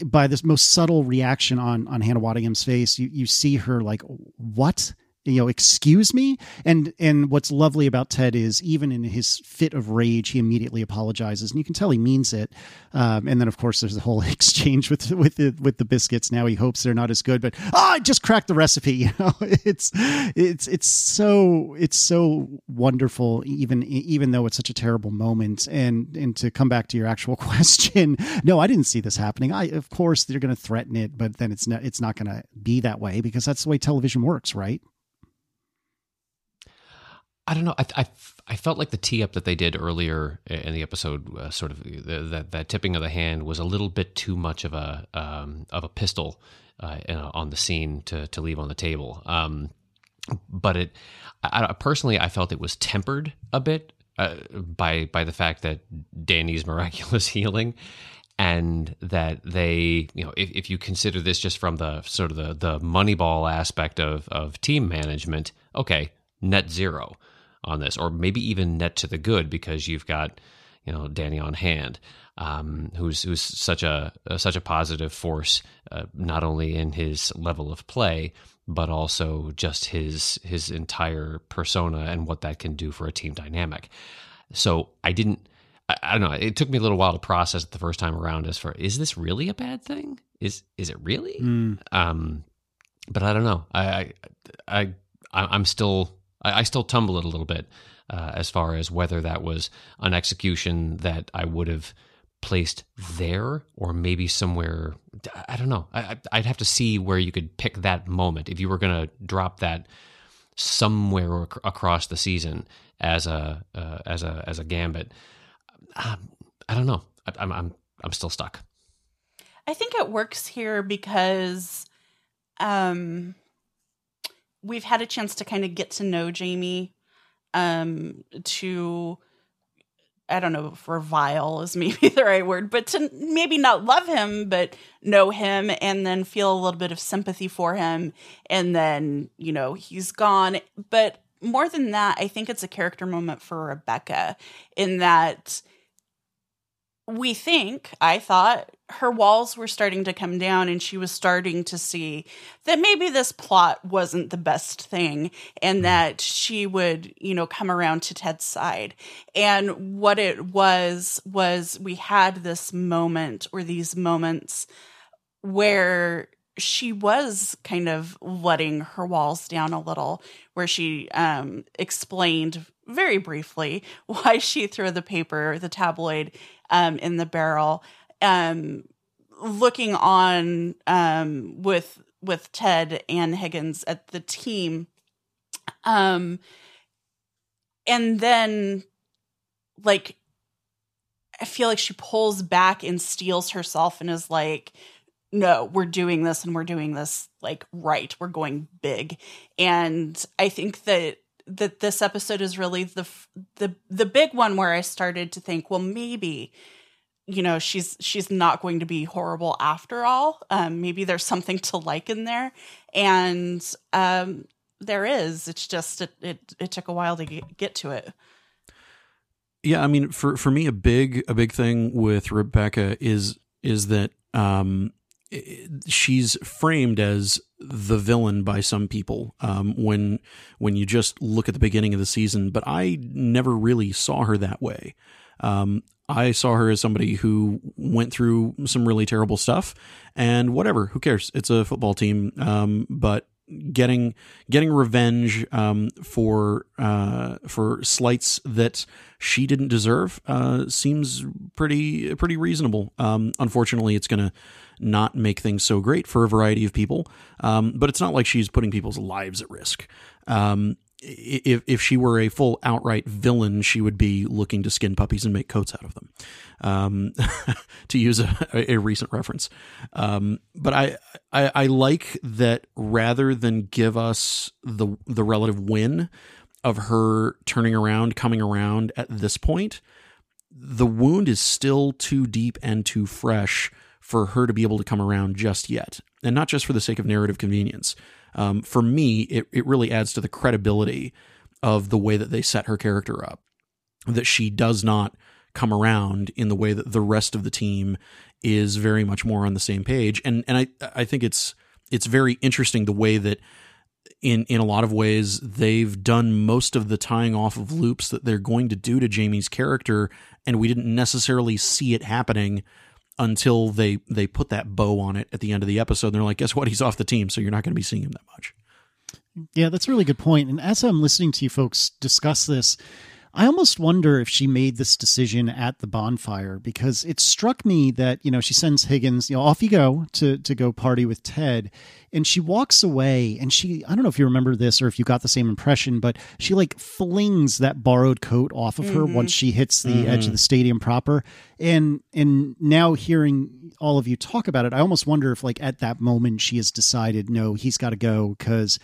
by this most subtle reaction on on Hannah Waddingham's face, you you see her like what you know excuse me. And and what's lovely about ted is even in his fit of rage he immediately apologizes. And you can tell he means it. Um, and then of course there's the whole <laughs> exchange with with the with the biscuits. Now he hopes they're not as good but oh i just cracked the recipe <laughs> you know? It's it's it's so it's so wonderful even even though it's such a terrible moment. And and to come back to your actual <laughs> question no i didn't see this happening. I of course they're going to threaten it but then it's not it's not going to be that way because that's the way television works right I don't know. I, I, I, felt like the tee up that they did earlier in the episode, uh, sort of that that tipping of the hand, was a little bit too much of a um, of a pistol uh, on the scene to to leave on the table. Um, but it, I, personally, I felt it was tempered a bit uh, by by the fact that Dani's <laughs> miraculous healing, and that they, you know, if, if you consider this just from the sort of the the Moneyball aspect of of team management, okay, net zero on this, or maybe even net to the good because you've got you know Dani on hand, um, who's who's such a uh, such a positive force, uh, not only in his level of play, but also just his his entire persona and what that can do for a team dynamic. So I didn't. I, I don't know. It took me a little while to process it the first time around. As for is this really a bad thing? Is is it really? Mm. Um, but I don't know. I I, I I'm still I, I still tumble it a little bit uh, as far as whether that was an execution that I would have placed there or maybe somewhere. I don't know. I, would have to see where you could pick that moment if you were going to drop that somewhere ac- across the season as a uh, as a as a gambit. Um, I don't know. I, I'm I'm I'm still stuck. I think it works here because um we've had a chance to kind of get to know Jamie um to I don't know if revile is <laughs> maybe the right word, but to maybe not love him, but know him and then feel a little bit of sympathy for him. And then, you know, he's gone. But more than that, I think it's a character moment for Rebecca in that we think, I thought, her walls were starting to come down and she was starting to see that maybe this plot wasn't the best thing and mm-hmm. that she would, you know, come around to Ted's side. And what it was, was we had this moment or these moments where she was kind of letting her walls down a little, where she um, explained very briefly <laughs> why she threw the paper, the tabloid, um, in the barrel. Um, looking on um, with with Ted and Higgins at the team, um, and then like I feel like she pulls back and steels herself and is like, no, we're doing this and we're doing this like right. We're going big. And I think that that this episode is really the the the big one where I started to think, well, maybe you know she's she's not going to be horrible after all. Um, maybe there's something to like in there, and um, there is. It's just it it, it took a while to get, to it. Yeah, I mean, for for me, a big a big thing with Rebecca is is that um, she's framed as the villain by some people um, when when you just look at the beginning of the season. But I never really saw her that way. Um, I saw her as somebody who went through some really terrible stuff, and whatever, who cares? It's a football team. Um, but getting getting revenge um, for uh, for slights that she didn't deserve uh, seems pretty pretty reasonable. Um, unfortunately, it's going to not make things so great for a variety of people, um, but it's not like she's putting people's lives at risk. Um, if if she were a full outright villain, she would be looking to skin puppies and make coats out of them, um, <laughs> to use a, a recent reference. Um, but I, I, I like that rather than give us the the relative win of her turning around, coming around at this point, the wound is still too deep and too fresh for her to be able to come around just yet, and not just for the sake of narrative convenience um, for me, it, it really adds to the credibility of the way that they set her character up. That she does not come around in the way that the rest of the team is very much more on the same page. And and I I think it's it's very interesting the way that in in a lot of ways they've done most of the tying off of loops that they're going to do to Jamie's character and we didn't necessarily see it happening until they they put that bow on it at the end of the episode. And they're like, guess what? He's off the team, so you're not going to be seeing him that much. Yeah, that's a really good point. And as I'm listening to you folks discuss this, I almost wonder if she made this decision at the bonfire because it struck me that, you know, she sends Higgins, you know, off you go to, to go party with Ted. And she walks away and she, I don't know if you remember this or if you got the same impression, but she like flings that borrowed coat off of mm-hmm. her once she hits the mm-hmm. edge of the stadium proper. And, and now hearing all of you talk about it, I almost wonder if like at that moment she has decided, no, he's got to go because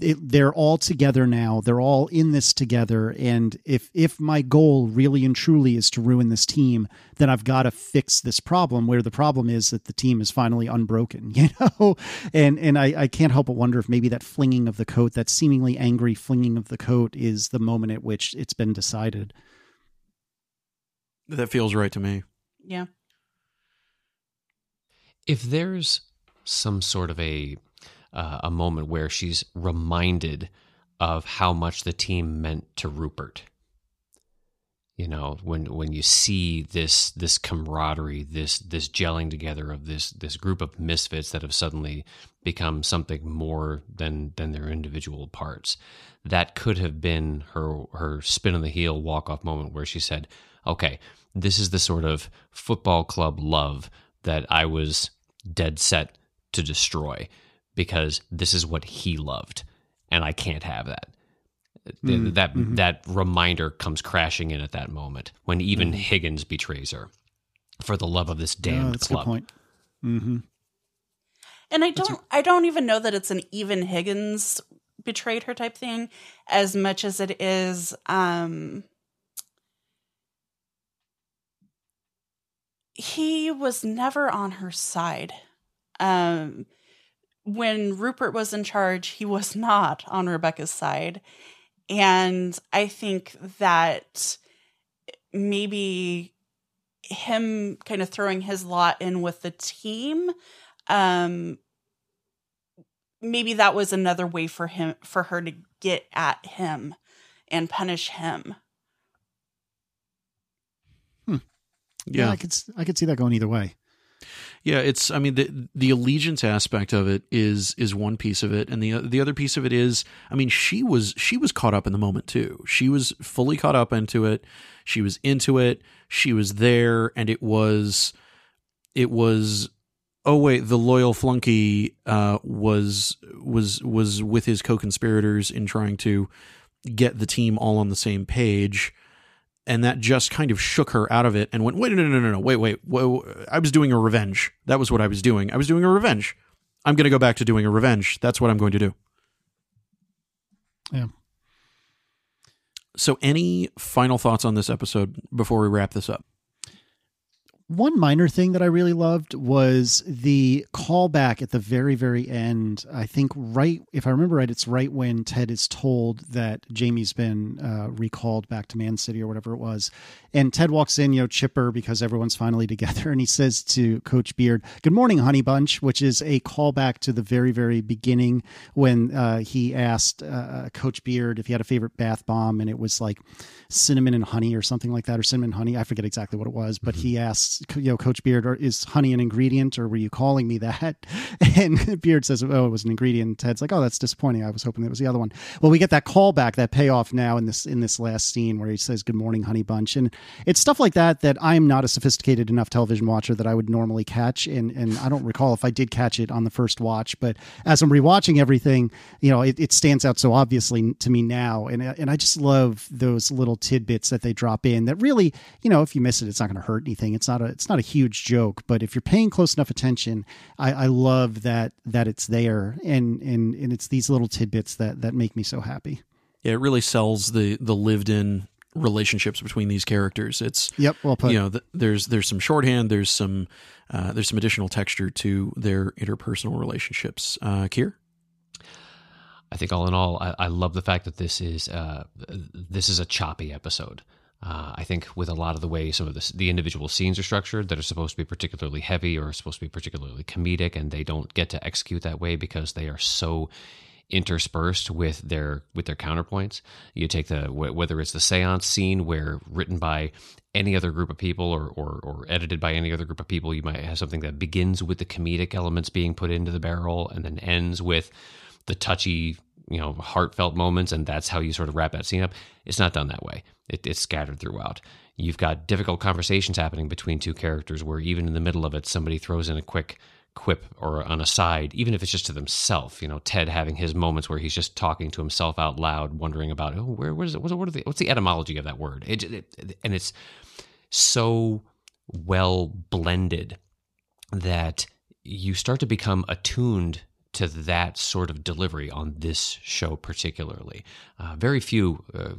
it, they're all together now. They're all in this together. And if if my goal really and truly is to ruin this team, then I've got to fix this problem. Where the problem is that the team is finally unbroken, <laughs> you know. And and I, I can't help but wonder if maybe that flinging of the coat, that seemingly angry flinging of the coat, is the moment at which it's been decided. That feels right to me. Yeah. If there's some sort of a uh, a moment where she's reminded of how much the team meant to Rupert. You know, when when you see this this camaraderie, this this gelling together of this this group of misfits that have suddenly become something more than than their individual parts, that could have been her her spin on the heel walk off moment where she said, "Okay, this is the sort of football club love that I was dead set to destroy." Because this is what he loved and I can't have that. Mm, that mm-hmm. that reminder comes crashing in at that moment when even mm-hmm. Higgins betrays her for the love of this damned oh, that's club. A point. Mm-hmm. And I don't I don't even know that it's an even Higgins betrayed her type thing as much as it is um he was never on her side. Um when Rupert was in charge, he was <laughs> not on Rebecca's side. And I think that maybe him kind of throwing his lot in with the team um maybe that was another way for him for her to get at him and punish him hmm. yeah. yeah i could i could see that going either way yeah, it's. I mean, the the allegiance aspect of it is is one piece of it, and the the other piece of it is, I mean, she was she was caught up in the moment too. She was fully caught up into it. She was into it. She was there, and it was, it was. Oh wait, the loyal flunky uh, was was was with his co-conspirators in trying to get the team all on the same page and that just kind of shook her out of it and went, wait, no, no, no, no, no, wait, wait, wait, I was doing a revenge. That was what I was doing. I was doing a revenge. I'm going to go back to doing a revenge. That's what I'm going to do. Yeah. So, any final thoughts on this episode before we wrap this up? One minor thing that I really loved was the callback at the very, very end. I think right, if I remember right, it's right when Ted is told that Jamie's been uh, recalled back to Man City or whatever it was, and Ted walks in, you know, chipper because everyone's finally <laughs> together, and he says to Coach Beard, "Good morning, Honey Bunch," which is a callback to the very, very beginning when uh, he asked uh, Coach Beard if he had a favorite bath bomb, and it was like cinnamon and honey or something like that, or cinnamon honey. I forget exactly what it was, but he asks, you know, Coach Beard, or is honey an ingredient, or were you calling me that? <laughs> And <laughs> Beard says, oh, it was an ingredient. Ted's like, oh, that's disappointing. I was hoping it was the other one. Well, we get that callback, that payoff now in this in this last scene where he says, "Good morning, honey bunch," and it's stuff like that that I'm not a sophisticated enough television watcher that I would normally catch, and and I don't recall if I did catch it on the first watch, but as I'm rewatching everything, you know, it, it stands out so obviously to me now, and and I just love those little tidbits that they drop in that really, you know, if you miss it, it's not going to hurt anything. It's not a it's not a huge joke, but if you're paying close enough attention, I, I love that that it's there, and and and it's these little tidbits that that make me so happy. Yeah, it really sells the the lived in relationships between these characters. It's Yep, well put. you know th- there's there's some shorthand, there's some uh, there's some additional texture to their interpersonal relationships. Uh, Kier? I think all in all, I, I love the fact that this is uh, this is a choppy episode. Uh, I think with a lot of the way some of the, the individual scenes are structured that are supposed to be particularly heavy or supposed to be particularly comedic, and they don't get to execute that way because they are so interspersed with their with their counterpoints. You take the whether it's the séance scene where written by any other group of people or, or or edited by any other group of people, you might have something that begins with the comedic elements being put into the barrel and then ends with the touchy, you know, heartfelt moments, and that's how you sort of wrap that scene up. It's not done that way. It, it's scattered throughout. You've got difficult conversations happening between two characters where even in the middle of it, somebody throws in a quick quip or an aside, even if it's just to themselves. You know, Ted having his moments where he's just talking to himself out loud, wondering about, oh, where, where's it? What's, what the, what's the etymology of that word? It, it, and it's so well blended that you start to become attuned to that sort of delivery on this show particularly. Uh, very few uh,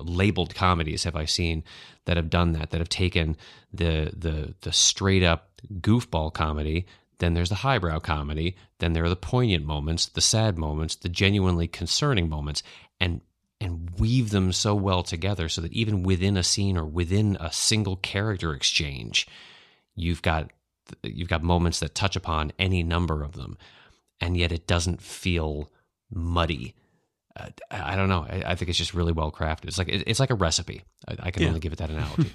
labeled comedies have I seen that have done that. That have taken the the the straight up goofball comedy. Then there's the highbrow comedy. Then there are the poignant moments, the sad moments, the genuinely concerning moments, and and weave them so well together so that even within a scene or within a single character exchange, you've got you've got moments that touch upon any number of them and yet it doesn't feel muddy. Uh, I don't know. I, I, think it's just really well crafted. It's like it, it's like a recipe. I, I can yeah. only give it that analogy.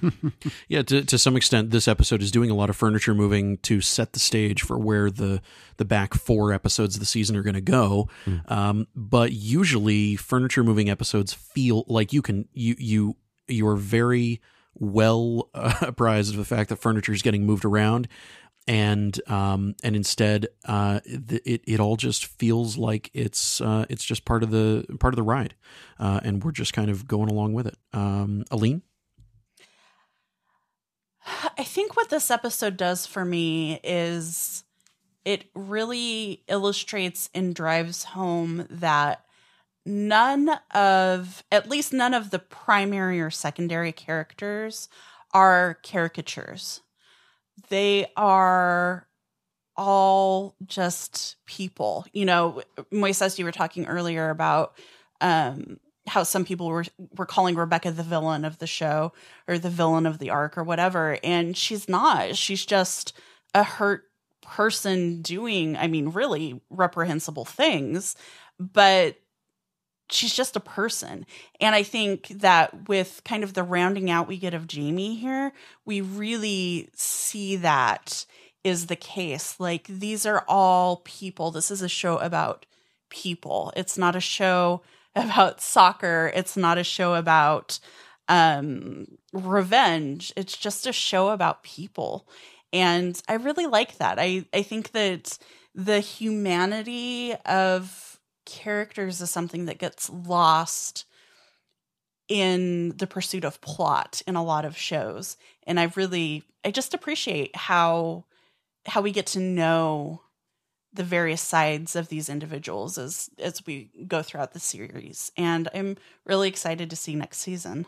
<laughs> yeah, to, to some extent, this episode is doing a lot of furniture moving to set the stage for where the the back four episodes of the season are going to go. Mm. Um, but usually, furniture moving episodes feel like you can you you you are very well uh, <laughs> apprised of the fact that furniture is getting moved around and um, and instead uh, it it all just feels like it's uh, it's just part of the part of the ride, uh, and we're just kind of going along with it. Um, Aleen, <sighs> I think what this episode does for me is it really illustrates and drives home that none of at least none of the primary or secondary characters are caricatures they are all just people. You know, Moises, you were talking earlier about um, how some people were were calling Rebecca the villain of the show or the villain of the arc or whatever, and she's not. She's just a hurt person doing, I mean, really reprehensible things, but she's just a person. And I think that with kind of the rounding out we get of Jamie here, we really see that is the case. Like these are all people. This is a show about people. It's not a show <laughs> about soccer. It's not a show about um revenge. It's just a show about people. And I really like that. I I think that the humanity of characters is something that gets lost in the pursuit of plot in a lot of shows. And i really i just appreciate how how we get to know the various sides of these individuals as as we go throughout the series. And i'm really excited to see next season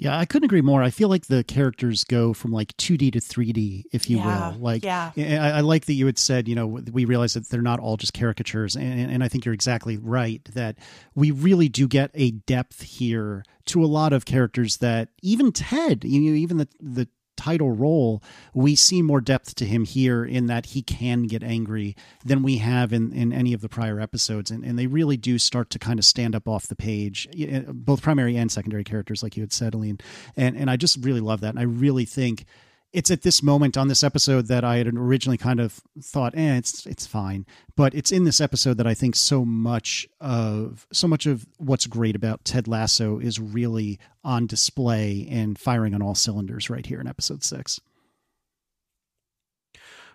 Yeah, I couldn't agree more. I feel like the characters go from like 2D to 3D, if you Yeah, will. Like, yeah. I, I like that you had said, you know, we realize that they're not all just caricatures. And, and I think you're exactly right that we really do get a depth here to a lot of characters that even Ted, you know, even the, the title role, we see more depth to him here in that he can get angry than we have in, in any of the prior episodes. And, and they really do start to kind of stand up off the page, uh, both primary and secondary characters, like you had said, Aleen. And, and I just really love that. And I really think it's at this moment on this episode that I had originally kind of thought, eh, it's it's fine. But it's in this episode that I think so much of so much of what's great about Ted Lasso is really on display and firing on all cylinders right here in episode six.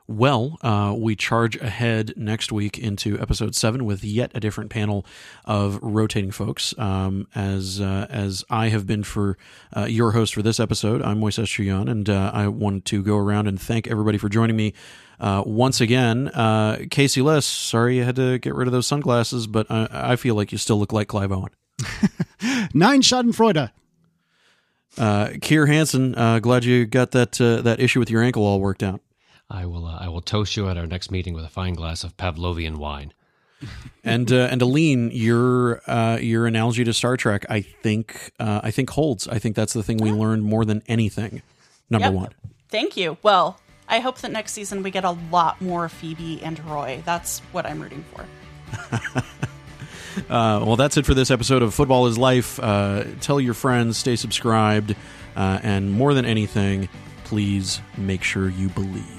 Well, uh, we charge ahead next week into episode seven with yet a different panel of rotating folks. Um, as uh, as I have been for uh, your host for this episode, I'm Moises Chiullan, and uh, I wanted to go around and thank everybody for joining me uh, once again. Uh, Casey Less, sorry you had to get rid of those sunglasses, but I, I feel like you still look like Clive Owen. <laughs> Nine Schadenfreude. Uh, Kier Hansen, uh, glad you got that uh, that issue with your ankle all worked out. I will. Uh, I will toast you at our next meeting with a fine glass of Pavlovian wine. <laughs> and uh, and Aleen, your uh, your analogy to Star Trek, I think uh, I think holds. I think that's the thing we learned more than anything. Number Yep. one. Thank you. Well, I hope that next season we get a lot more Phoebe and Roy. That's what I'm rooting for. <laughs> Uh, well, that's it for this episode of Football Is Life. Uh, tell your friends, stay subscribed, uh, and more than anything, please make sure you believe.